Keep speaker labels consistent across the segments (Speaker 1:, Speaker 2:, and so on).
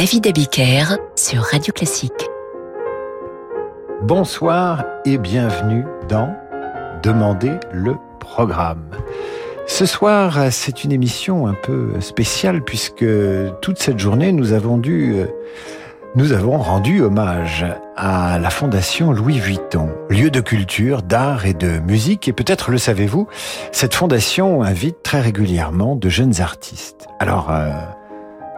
Speaker 1: David Abiker sur Radio Classique.
Speaker 2: Bonsoir et bienvenue dans Demandez le programme. Ce soir, c'est une émission un peu spéciale puisque toute cette journée, nous avons dû, nous avons rendu hommage à la Fondation Louis Vuitton, lieu de culture, d'art et de musique. Et peut-être le savez-vous, cette fondation invite très régulièrement de jeunes artistes. Alors, euh,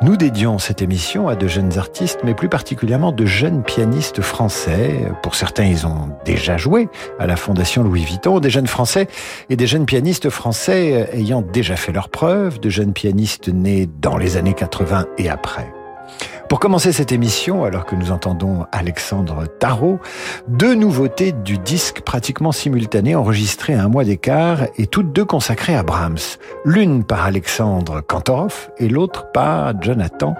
Speaker 2: nous dédions cette émission à de jeunes artistes, mais plus particulièrement de jeunes pianistes français. Pour certains, ils ont déjà joué à la Fondation Louis Vuitton, des jeunes français et des jeunes pianistes français ayant déjà fait leurs preuves, de jeunes pianistes nés dans les années 80 et après. Pour commencer cette émission, alors que nous entendons Alexandre Tarot, deux nouveautés du disque pratiquement simultané enregistrées à un mois d'écart et toutes deux consacrées à Brahms. L'une par Alexandre Kantorov et l'autre par Jonathan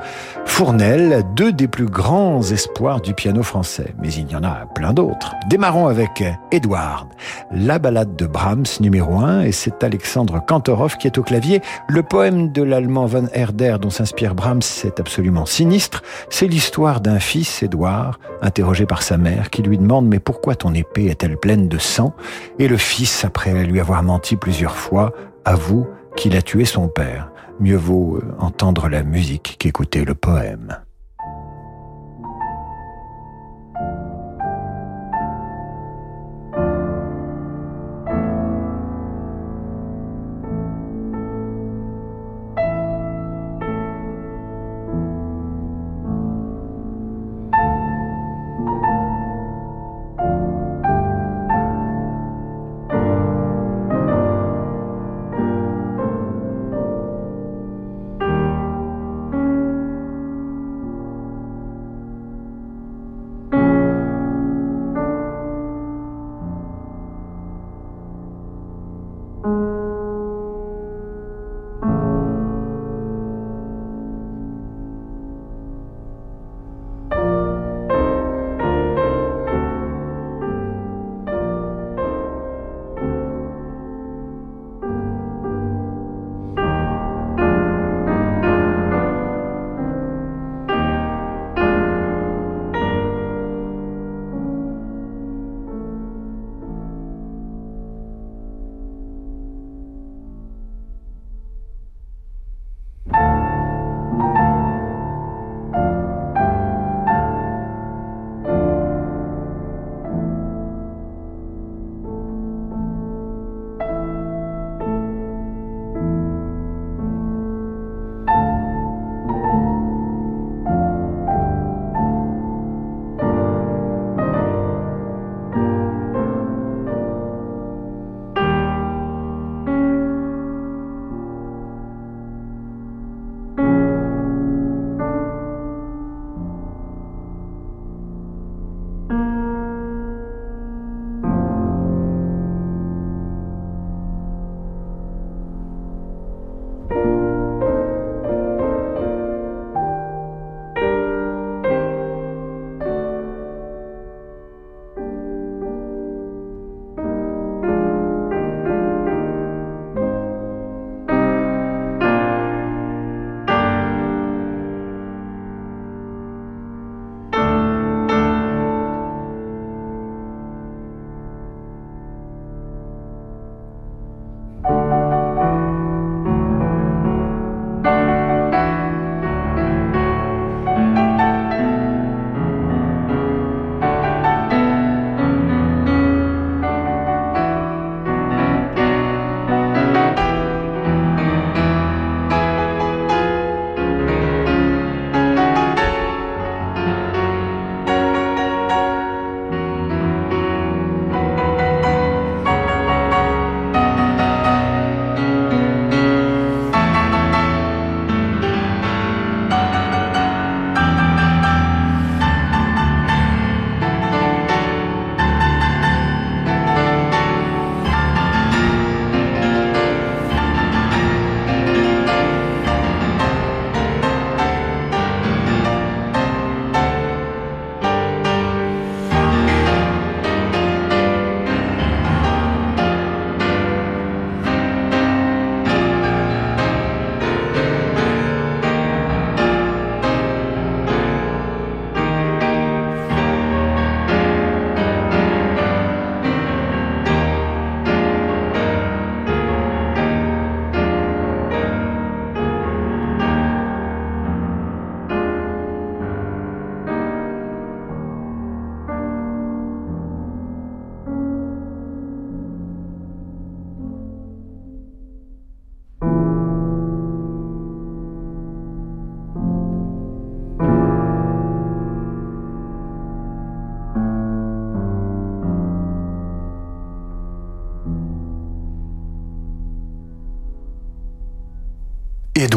Speaker 2: Fournel, deux des plus grands espoirs du piano français. Mais il y en a plein d'autres. Démarrons avec Edward, la ballade de Brahms numéro 1 et c'est Alexandre Kantorov qui est au clavier. Le poème de l'allemand von Herder dont s'inspire Brahms est absolument sinistre c'est l'histoire d'un fils, Édouard, interrogé par sa mère, qui lui demande Mais pourquoi ton épée est-elle pleine de sang? Et le fils, après lui avoir menti plusieurs fois, avoue qu'il a tué son père. Mieux vaut euh, entendre la musique qu'écouter le poème.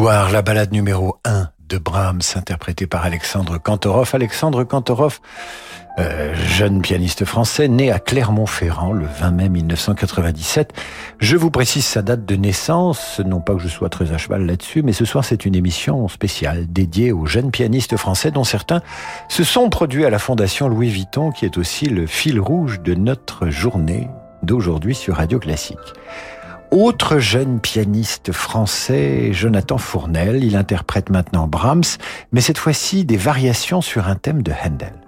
Speaker 2: La balade numéro 1 de Brahms, interprétée par Alexandre Kantorov. Alexandre Kantorov, euh, jeune pianiste français, né à Clermont-Ferrand le 20 mai 1997. Je vous précise sa date de naissance, non pas que je sois très à cheval là-dessus, mais ce soir c'est une émission spéciale dédiée aux jeunes pianistes français dont certains se sont produits à la Fondation Louis Vuitton, qui est aussi le fil rouge de notre journée d'aujourd'hui sur Radio Classique. Autre jeune pianiste français, Jonathan Fournel, il interprète maintenant Brahms, mais cette fois-ci des variations sur un thème de Handel.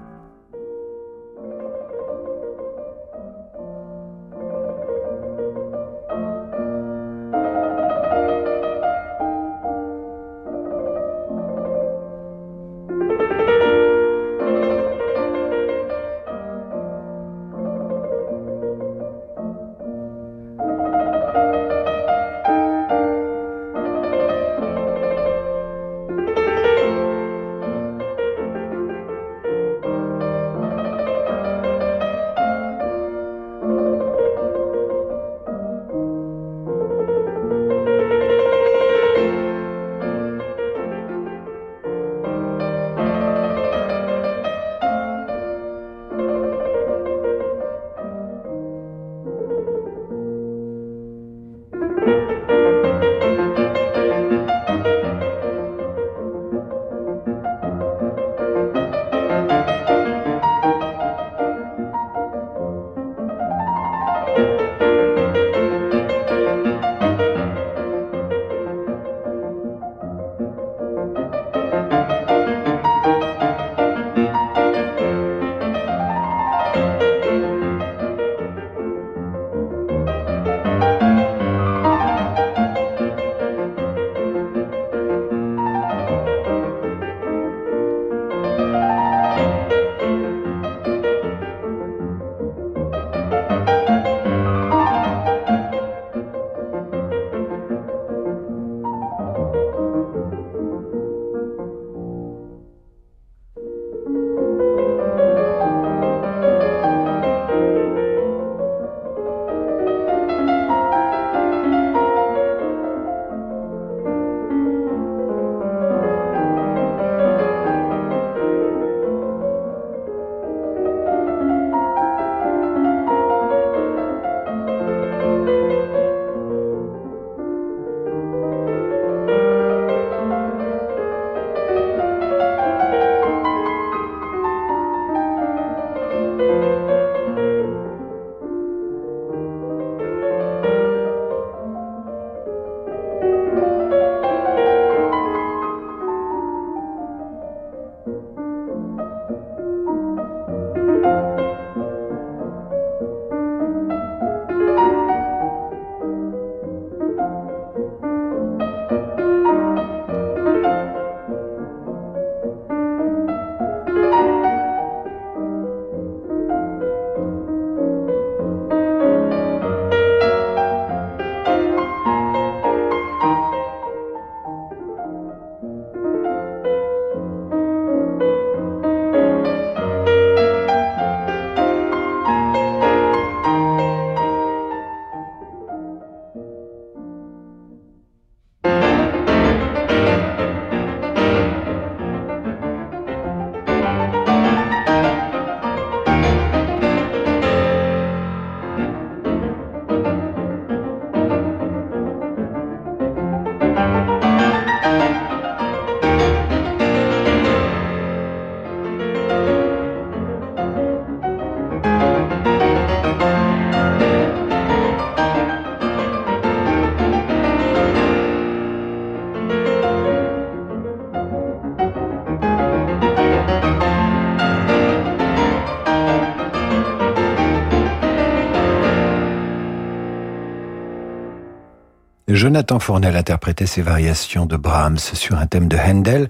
Speaker 2: Jonathan Fournel interprétait ses variations de Brahms sur un thème de Handel.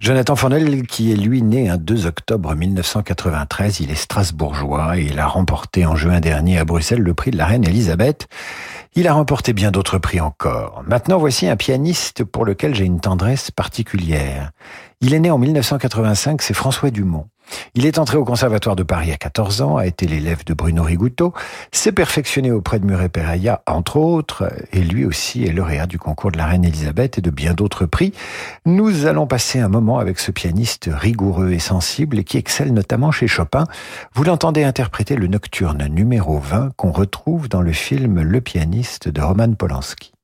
Speaker 2: Jonathan Fournel, qui est lui né un 2 octobre 1993, il est strasbourgeois et il a remporté en juin dernier à Bruxelles le prix de la reine Elisabeth. Il a remporté bien d'autres prix encore. Maintenant, voici un pianiste pour lequel j'ai une tendresse particulière. Il est né en 1985, c'est François Dumont. Il est entré au Conservatoire de Paris à 14 ans, a été l'élève de Bruno Rigouteau, s'est perfectionné auprès de Muret Peraya, entre autres, et lui aussi est lauréat du concours de la Reine Elisabeth et de bien d'autres prix. Nous allons passer un moment avec ce pianiste rigoureux et sensible qui excelle notamment chez Chopin. Vous l'entendez interpréter le nocturne numéro 20 qu'on retrouve dans le film Le pianiste de Roman Polanski.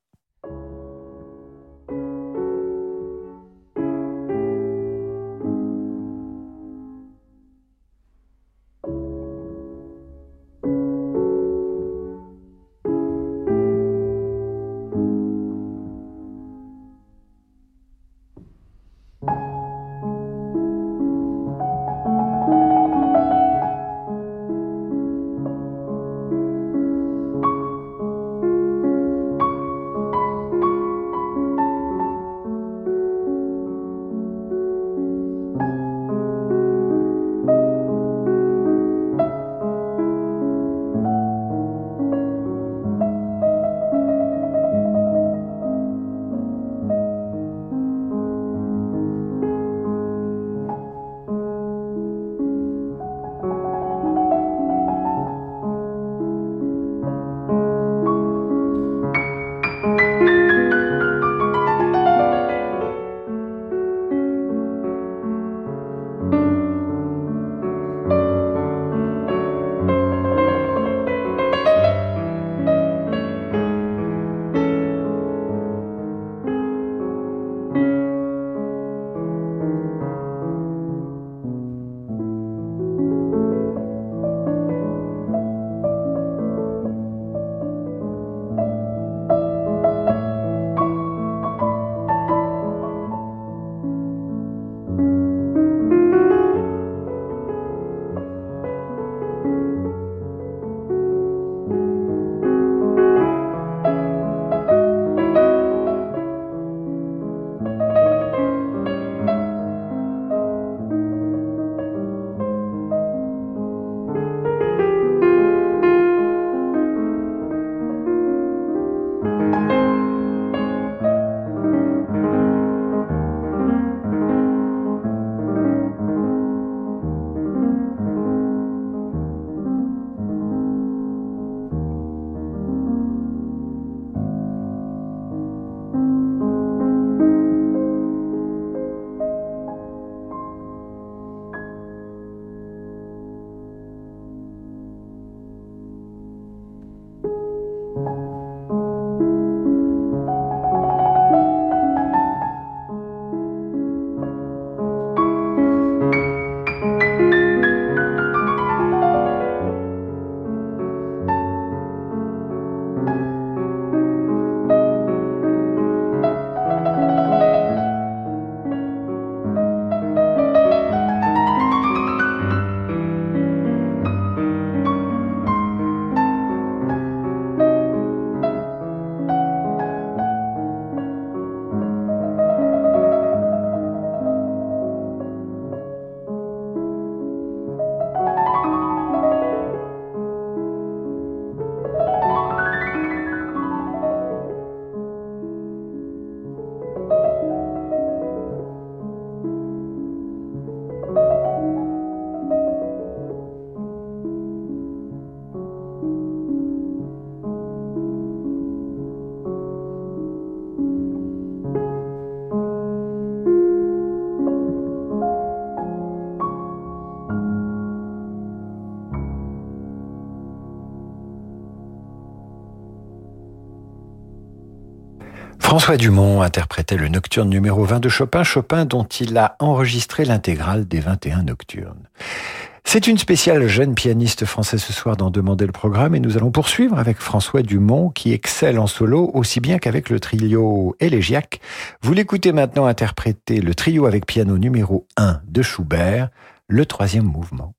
Speaker 2: François Dumont interprétait le nocturne numéro 20 de Chopin, Chopin dont il a enregistré l'intégrale des 21 nocturnes. C'est une spéciale jeune pianiste française ce soir d'en demander le programme et nous allons poursuivre avec François Dumont qui excelle en solo aussi bien qu'avec le trio élégiaque. Vous l'écoutez maintenant interpréter le trio avec piano numéro 1 de Schubert, le troisième mouvement.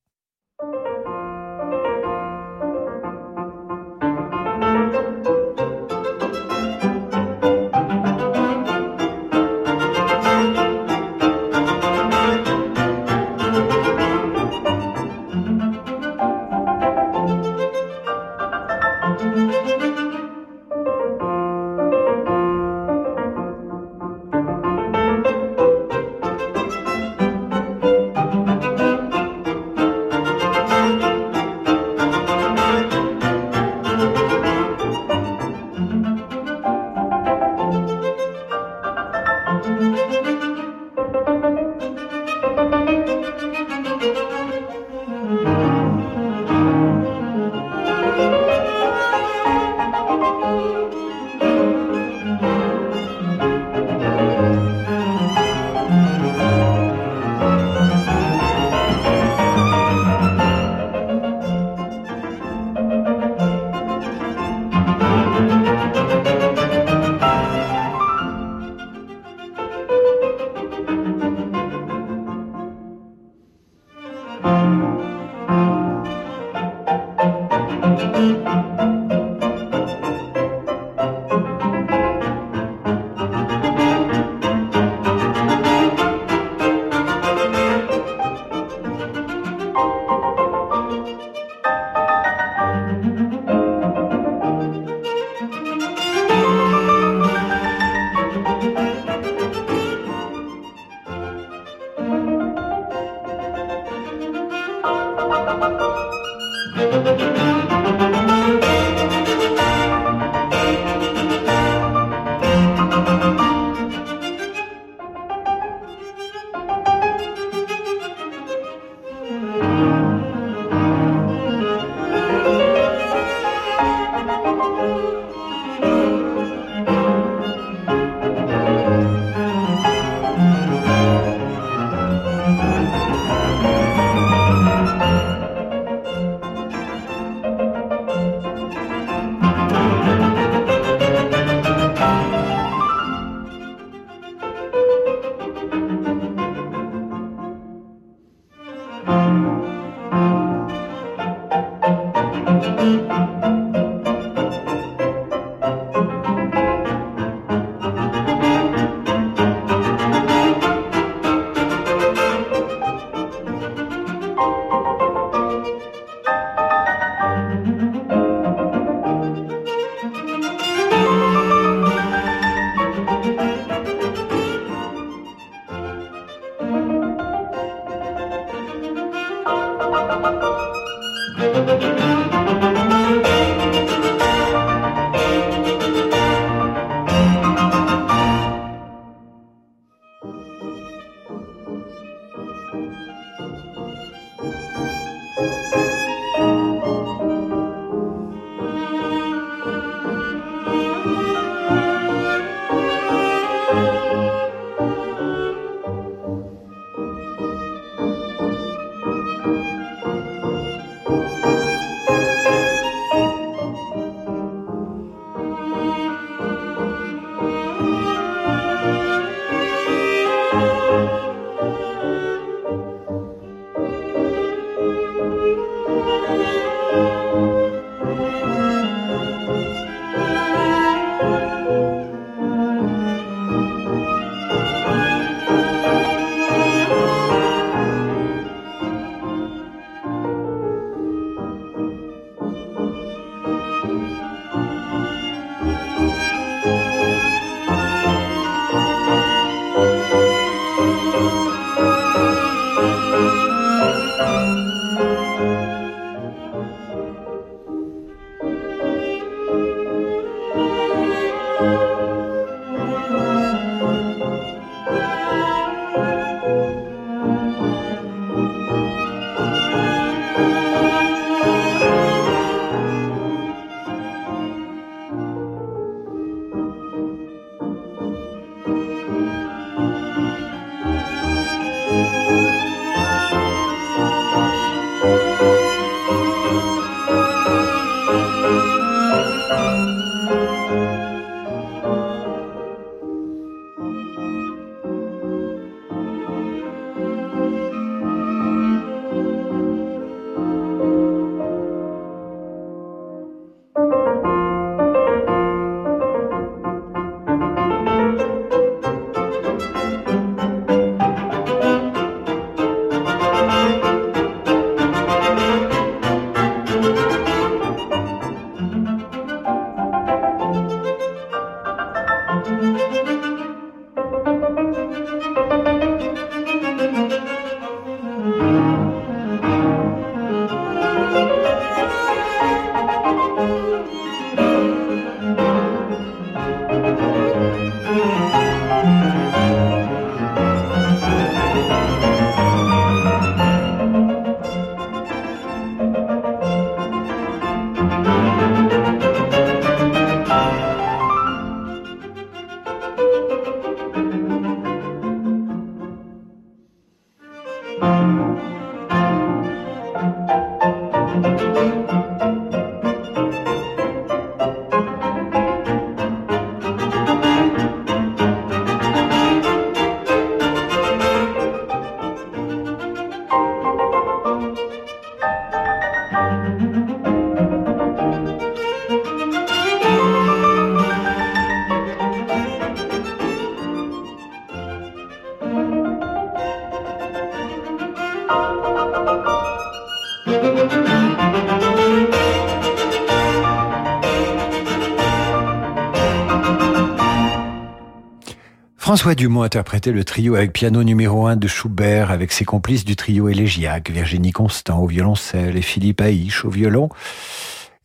Speaker 2: François Dumont interprétait le trio avec piano numéro 1 de Schubert avec ses complices du trio élégiaque, Virginie Constant au violoncelle et Philippe Haïch au violon.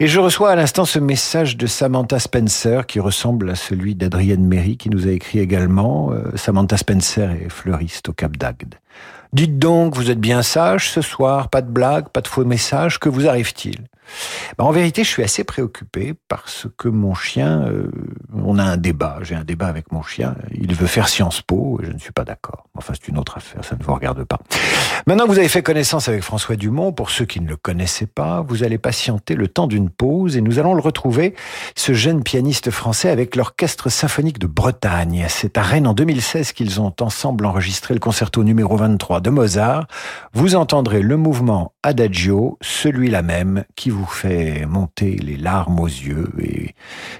Speaker 2: Et je reçois à l'instant ce message de Samantha Spencer qui ressemble à celui d'Adrienne Méry qui nous a écrit également. Euh, Samantha Spencer est fleuriste au Cap d'Agde. Dites donc, vous êtes bien sage ce soir, pas de blagues, pas de faux messages, que vous arrive-t-il? Ben, en vérité, je suis assez préoccupé parce que mon chien, euh, on a un débat, j'ai un débat avec mon chien, il veut faire Sciences Po et je ne suis pas d'accord. Enfin, c'est une autre affaire, ça ne vous regarde pas. Maintenant que vous avez fait connaissance avec François Dumont, pour ceux qui ne le connaissaient pas, vous allez patienter le temps d'une pause et nous allons le retrouver, ce jeune pianiste français avec l'Orchestre symphonique de Bretagne. C'est à Rennes en 2016 qu'ils ont ensemble enregistré le concerto numéro 23 de Mozart. Vous entendrez le mouvement Adagio, celui-là même qui vous fait monter les larmes aux yeux et,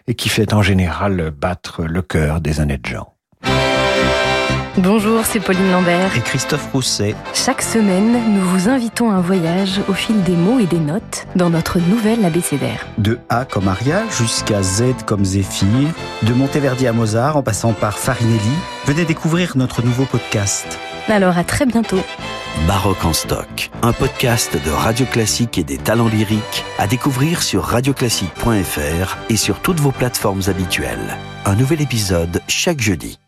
Speaker 2: et qui fait en général battre le cœur des honnêtes gens.
Speaker 3: Bonjour, c'est Pauline Lambert.
Speaker 4: Et Christophe Rousset.
Speaker 3: Chaque semaine, nous vous invitons à un voyage au fil des mots et des notes dans notre nouvelle abécédaire.
Speaker 4: De A comme Aria jusqu'à Z comme Zéphyr, de Monteverdi à Mozart en passant par Farinelli, venez découvrir notre nouveau podcast.
Speaker 3: Alors à très bientôt.
Speaker 5: Baroque en stock, un podcast de Radio Classique et des talents lyriques à découvrir sur radioclassique.fr et sur toutes vos plateformes habituelles. Un nouvel épisode chaque jeudi.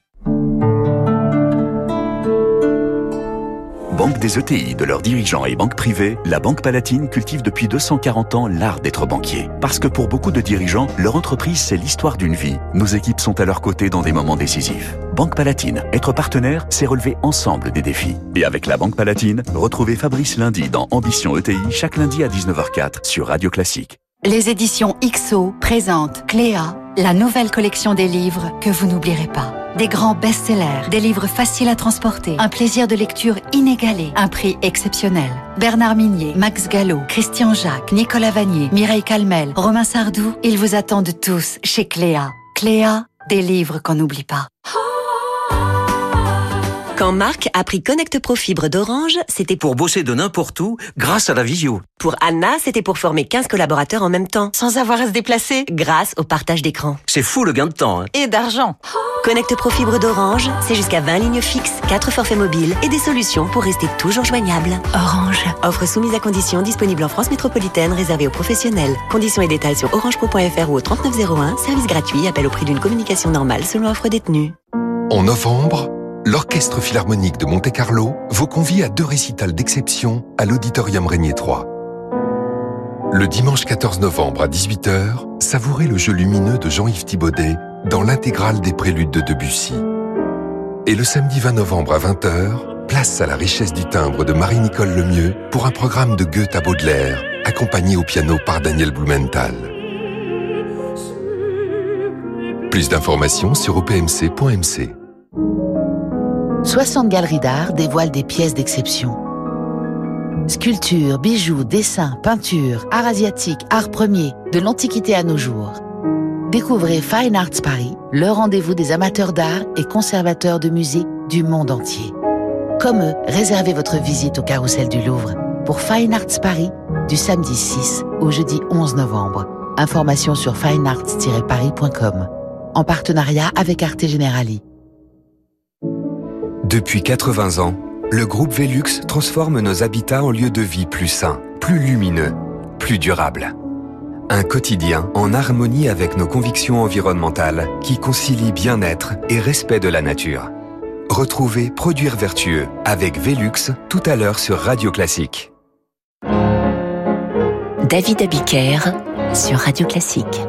Speaker 6: Banque des ETI, de leurs dirigeants et banques privées, la Banque Palatine cultive depuis 240 ans l'art d'être banquier. Parce que pour beaucoup de dirigeants, leur entreprise, c'est l'histoire d'une vie. Nos équipes sont à leur côté dans des moments décisifs. Banque Palatine, être partenaire, c'est relever ensemble des défis. Et avec la Banque Palatine, retrouvez Fabrice lundi dans Ambition ETI, chaque lundi à 19h04 sur Radio Classique.
Speaker 7: Les éditions XO présentent Cléa, la nouvelle collection des livres que vous n'oublierez pas. Des grands best-sellers, des livres faciles à transporter, un plaisir de lecture inégalé, un prix exceptionnel. Bernard Minier, Max Gallo, Christian Jacques, Nicolas Vanier, Mireille Calmel, Romain Sardou, ils vous attendent tous chez Cléa. Cléa, des livres qu'on n'oublie pas.
Speaker 1: Quand Marc a pris Connect Pro Fibre d'Orange, c'était
Speaker 8: pour bosser de n'importe où grâce à la visio.
Speaker 1: Pour Anna, c'était pour former 15 collaborateurs en même temps,
Speaker 7: sans avoir à se déplacer,
Speaker 1: grâce au partage d'écran.
Speaker 8: C'est fou le gain de temps. Hein.
Speaker 7: Et d'argent.
Speaker 1: Connect Pro Fibre d'Orange, c'est jusqu'à 20 lignes fixes, 4 forfaits mobiles et des solutions pour rester toujours joignable.
Speaker 7: Orange.
Speaker 1: Offre soumise à conditions disponible en France métropolitaine réservée aux professionnels. Conditions et détails sur orangepro.fr ou au 3901, service gratuit, appel au prix d'une communication normale selon offre détenue.
Speaker 9: En novembre, l'Orchestre Philharmonique de Monte-Carlo vous convie à deux récitals d'exception à l'Auditorium Régnier 3. Le dimanche 14 novembre à 18h, savourez le jeu lumineux de Jean-Yves Thibaudet dans l'intégrale des préludes de Debussy. Et le samedi 20 novembre à 20h, place à la richesse du timbre de Marie-Nicole Lemieux pour un programme de Goethe à Baudelaire, accompagné au piano par Daniel Blumenthal. Plus d'informations sur opmc.mc.
Speaker 10: 60 galeries d'art dévoilent des pièces d'exception. Sculptures, bijoux, dessins, peintures, art asiatique, art premier, de l'Antiquité à nos jours. Découvrez Fine Arts Paris, le rendez-vous des amateurs d'art et conservateurs de musées du monde entier. Comme eux, réservez votre visite au carrousel du Louvre pour Fine Arts Paris du samedi 6 au jeudi 11 novembre. Information sur finearts-paris.com en partenariat avec Arte Generali.
Speaker 11: Depuis 80 ans, le groupe Velux transforme nos habitats en lieux de vie plus sains, plus lumineux, plus durables. Un quotidien en harmonie avec nos convictions environnementales qui concilie bien-être et respect de la nature. Retrouvez Produire vertueux avec Velux tout à l'heure sur Radio Classique.
Speaker 1: David Abiker sur Radio Classique.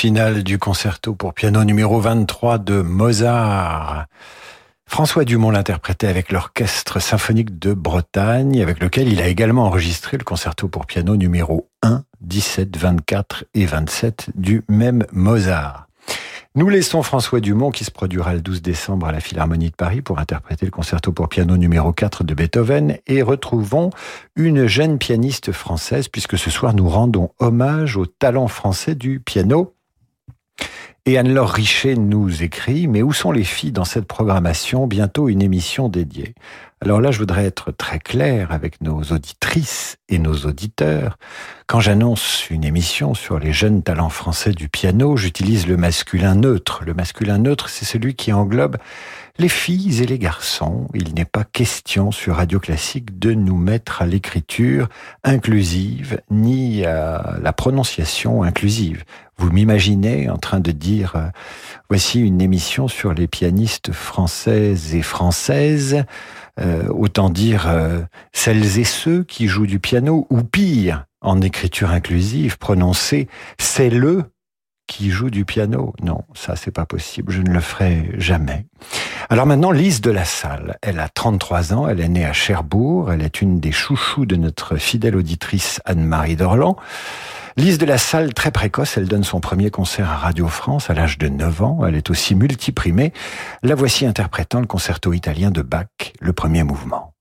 Speaker 2: Le final du concerto pour piano numéro 23 de Mozart. François Dumont l'interprétait avec l'Orchestre symphonique de Bretagne, avec lequel il a également enregistré le concerto pour piano numéro 1, 17, 24 et 27 du même Mozart. Nous laissons François Dumont qui se produira le 12 décembre à la Philharmonie de Paris pour interpréter le concerto pour piano numéro 4 de Beethoven et retrouvons une jeune pianiste française puisque ce soir nous rendons hommage au talent français du piano et Anne-Laure Richet nous écrit, mais où sont les filles dans cette programmation? Bientôt une émission dédiée. Alors là, je voudrais être très clair avec nos auditrices et nos auditeurs. Quand j'annonce une émission sur les jeunes talents français du piano, j'utilise le masculin neutre. Le masculin neutre, c'est celui qui englobe les filles et les garçons. Il n'est pas question sur Radio Classique de nous mettre à l'écriture inclusive ni à la prononciation inclusive. Vous m'imaginez en train de dire euh, voici une émission sur les pianistes françaises et françaises, euh, autant dire euh, celles et ceux qui jouent du piano, ou pire, en écriture inclusive, prononcer c'est le qui joue du piano. Non, ça c'est pas possible, je ne le ferai jamais. Alors maintenant, Lise de la Salle, elle a 33 ans, elle est née à Cherbourg, elle est une des chouchous de notre fidèle auditrice Anne-Marie Dorland. Lise de la Salle, très précoce, elle donne son premier concert à Radio France à l'âge de 9 ans. Elle est aussi multiprimée. La voici interprétant le concerto italien de Bach, le premier mouvement.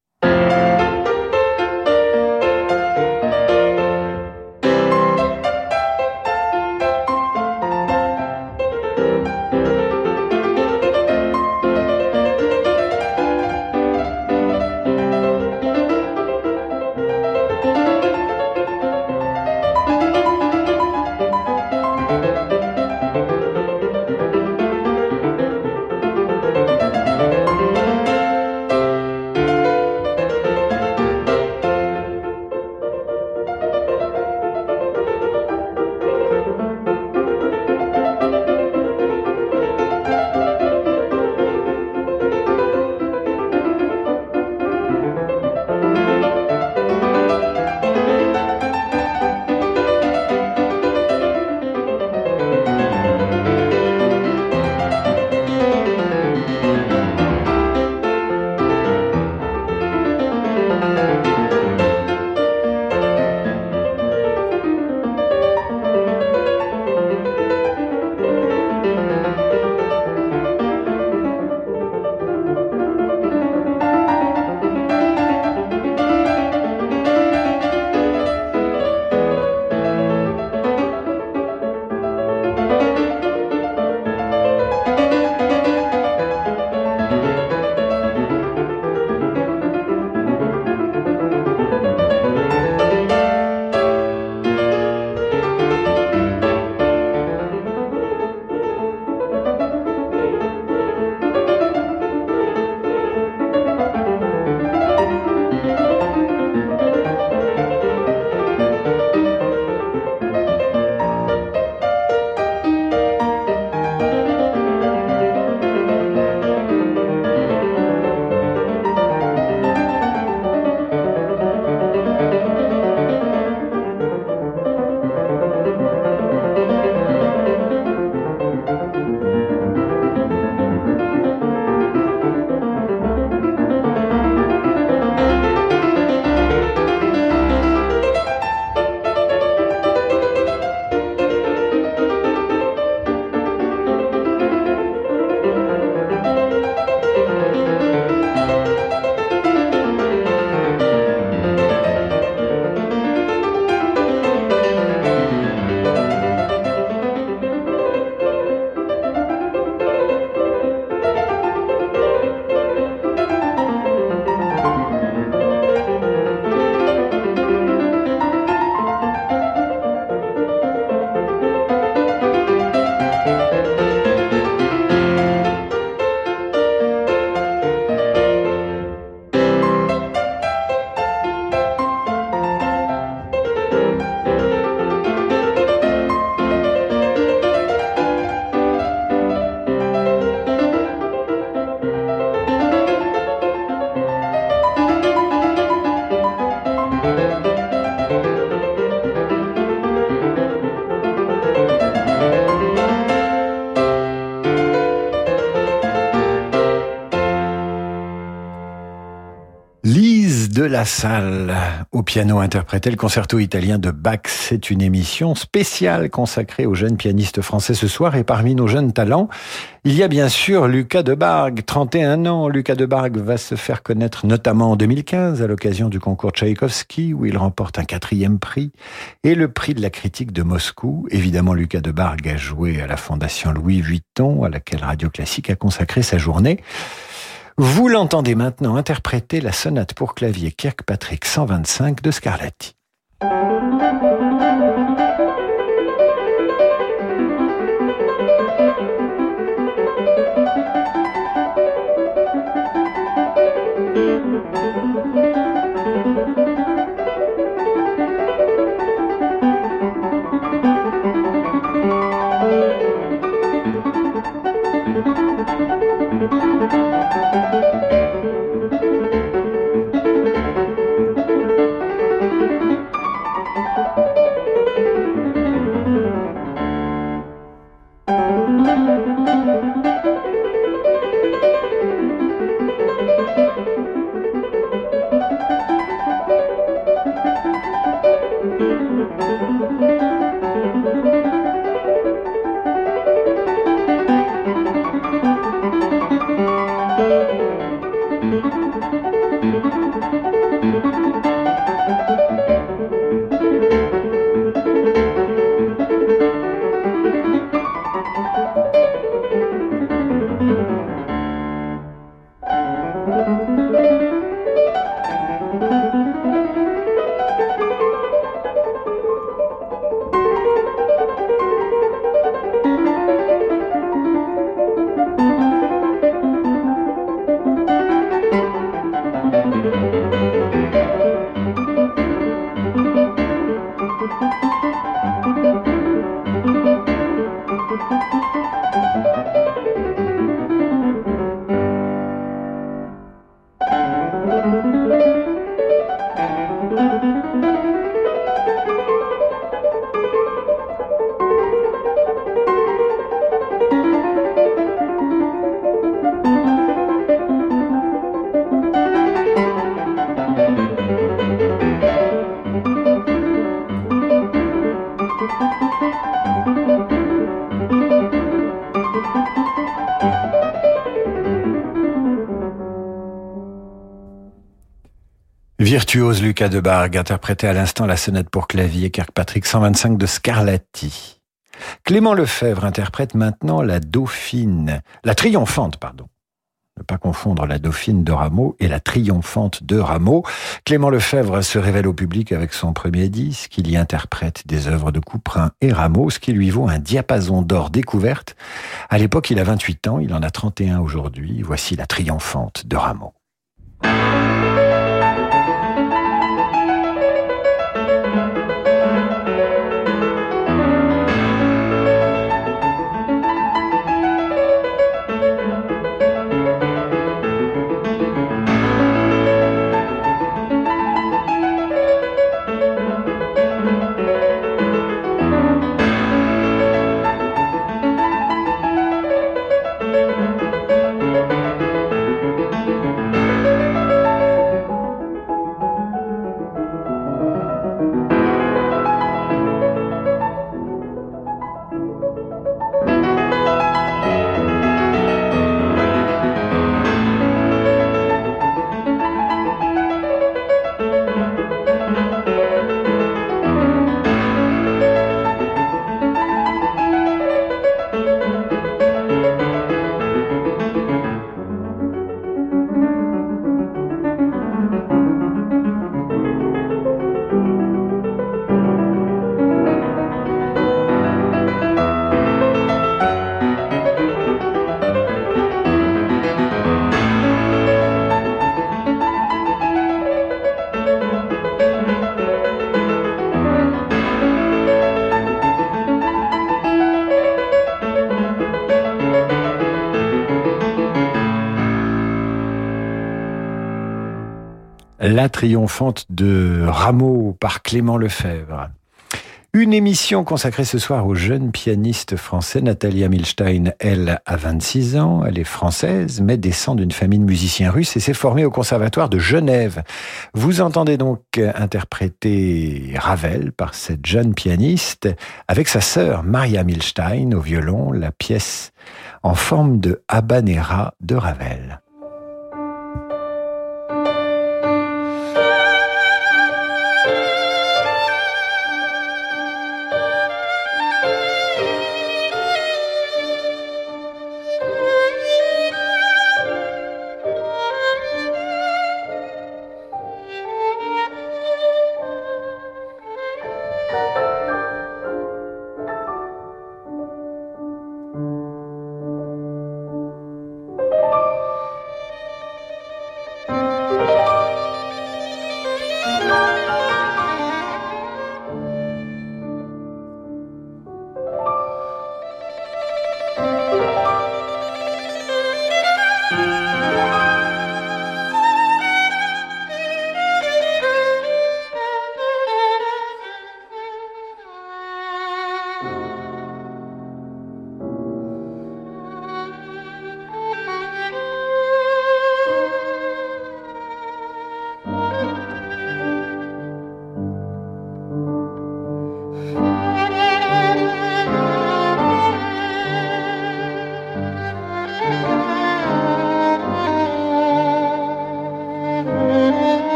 Speaker 2: La Salle au piano interprétait le concerto italien de Bach. C'est une émission spéciale consacrée aux jeunes pianistes français ce soir et parmi nos jeunes talents, il y a bien sûr Lucas de Bargue, 31 ans. Lucas de Bargue va se faire connaître notamment en 2015 à l'occasion du concours Tchaïkovski où il remporte un quatrième prix et le prix de la critique de Moscou. Évidemment, Lucas de Bargue a joué à la Fondation Louis Vuitton à laquelle Radio Classique a consacré sa journée. Vous l'entendez maintenant interpréter la sonate pour clavier Kirkpatrick 125 de Scarlatti. Virtuose Lucas de Bargue interprétait à l'instant la sonnette pour clavier Kirkpatrick 125 de Scarlatti. Clément Lefebvre interprète maintenant la dauphine, la triomphante, pardon. Ne pas confondre la dauphine de Rameau et la triomphante de Rameau. Clément Lefebvre se révèle au public avec son premier disque. Il y interprète des œuvres de Couperin et Rameau, ce qui lui vaut un diapason d'or découverte. À l'époque, il a 28 ans, il en a 31 aujourd'hui. Voici la triomphante de Rameau. Triomphante de Rameau par Clément Lefebvre. Une émission consacrée ce soir au jeune pianiste français Natalia Milstein. Elle a 26 ans, elle est française, mais descend d'une famille de musiciens russes et s'est formée au conservatoire de Genève. Vous entendez donc interpréter Ravel par cette jeune pianiste avec sa sœur Maria Milstein au violon, la pièce en forme de habanera de Ravel.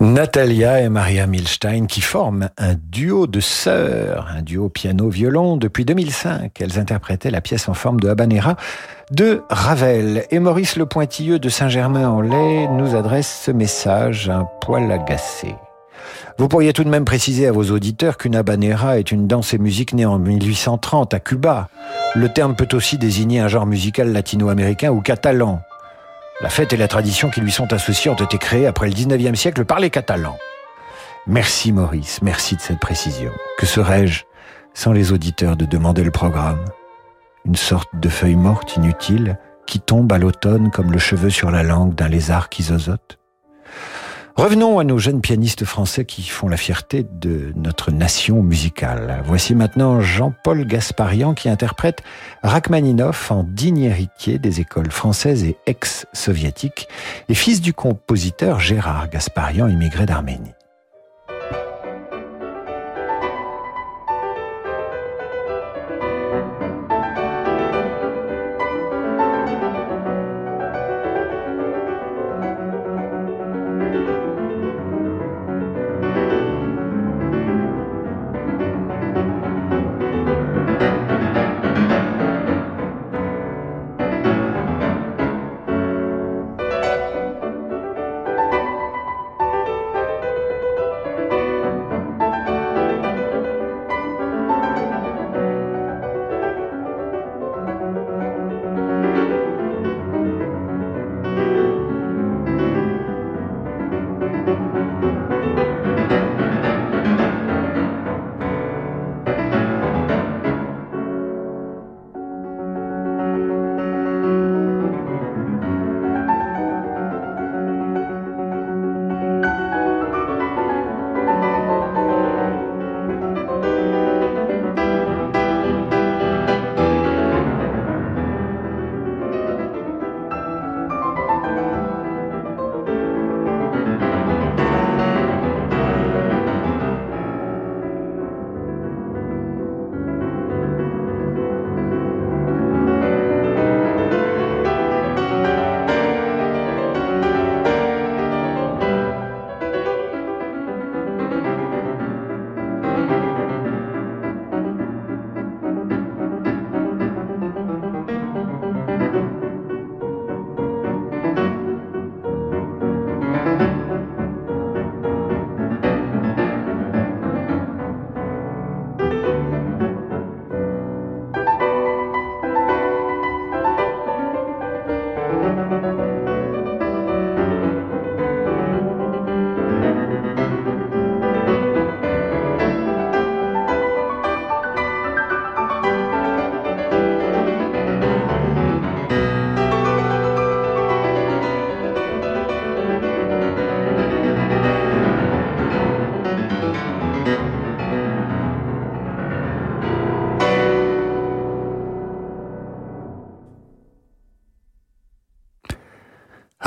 Speaker 2: Natalia et Maria Milstein qui forment un duo de sœurs, un duo piano-violon depuis 2005. Elles interprétaient la pièce en forme de habanera de Ravel. Et Maurice Le Pointilleux de Saint-Germain-en-Laye nous adresse ce message un poil agacé. Vous pourriez tout de même préciser à vos auditeurs qu'une habanera est une danse et musique née en 1830 à Cuba. Le terme peut aussi désigner un genre musical latino-américain ou catalan. La fête et la tradition qui lui sont associées ont été créées après le 19e siècle par les Catalans. Merci Maurice, merci de cette précision. Que serais-je sans les auditeurs de demander le programme? Une sorte de feuille morte inutile qui tombe à l'automne comme le cheveu sur la langue d'un lézard qui zozote? Revenons à nos jeunes pianistes français qui font la fierté de notre nation musicale. Voici maintenant Jean-Paul Gasparian qui interprète Rachmaninoff en digne héritier des écoles françaises et ex-soviétiques et fils du compositeur Gérard Gasparian immigré d'Arménie.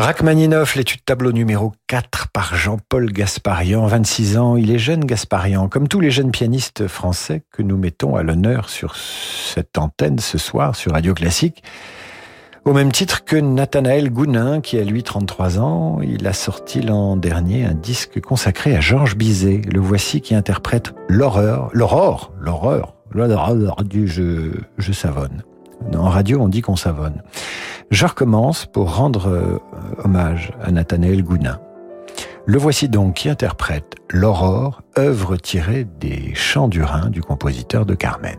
Speaker 2: Rachmaninoff, l'étude tableau numéro 4 par Jean-Paul Gasparian, 26 ans. Il est jeune Gasparian, comme tous les jeunes pianistes français que nous mettons à l'honneur sur cette antenne ce soir sur Radio Classique. Au même titre que Nathanaël Gounin, qui a lui 33 ans, il a sorti l'an dernier un disque consacré à Georges Bizet. Le voici qui interprète l'horreur, l'aurore, l'horreur, l'horreur du je, je savonne. En radio, on dit qu'on savonne. Je recommence pour rendre euh, hommage à Nathanaël Gounin. Le voici donc qui interprète L'Aurore, œuvre tirée des chants du Rhin du compositeur de Carmen.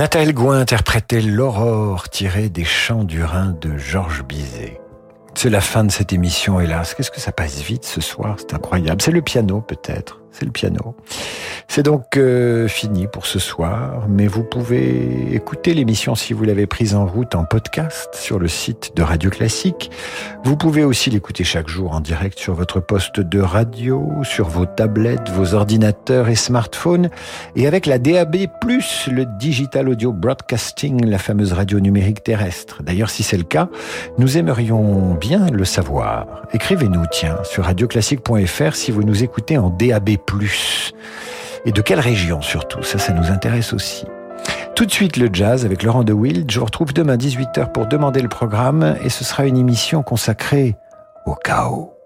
Speaker 2: Nathalie Gouin interprétait L'aurore tirée des chants du Rhin de Georges Bizet. C'est la fin de cette émission, hélas. Qu'est-ce que ça passe vite ce soir? C'est incroyable. C'est le piano, peut-être. C'est le piano. C'est donc euh, fini pour ce soir, mais vous pouvez écouter l'émission si vous l'avez prise en route en podcast sur le site de Radio Classique. Vous pouvez aussi l'écouter chaque jour en direct sur votre poste de radio, sur vos tablettes, vos ordinateurs et smartphones, et avec la DAB+, le Digital Audio Broadcasting, la fameuse radio numérique terrestre. D'ailleurs, si c'est le cas, nous aimerions bien le savoir. Écrivez-nous, tiens, sur radioclassique.fr si vous nous écoutez en DAB+. Et de quelle région surtout? Ça, ça nous intéresse aussi. Tout de suite le jazz avec Laurent de Wild. Je vous retrouve demain 18h pour demander le programme et ce sera une émission consacrée au chaos.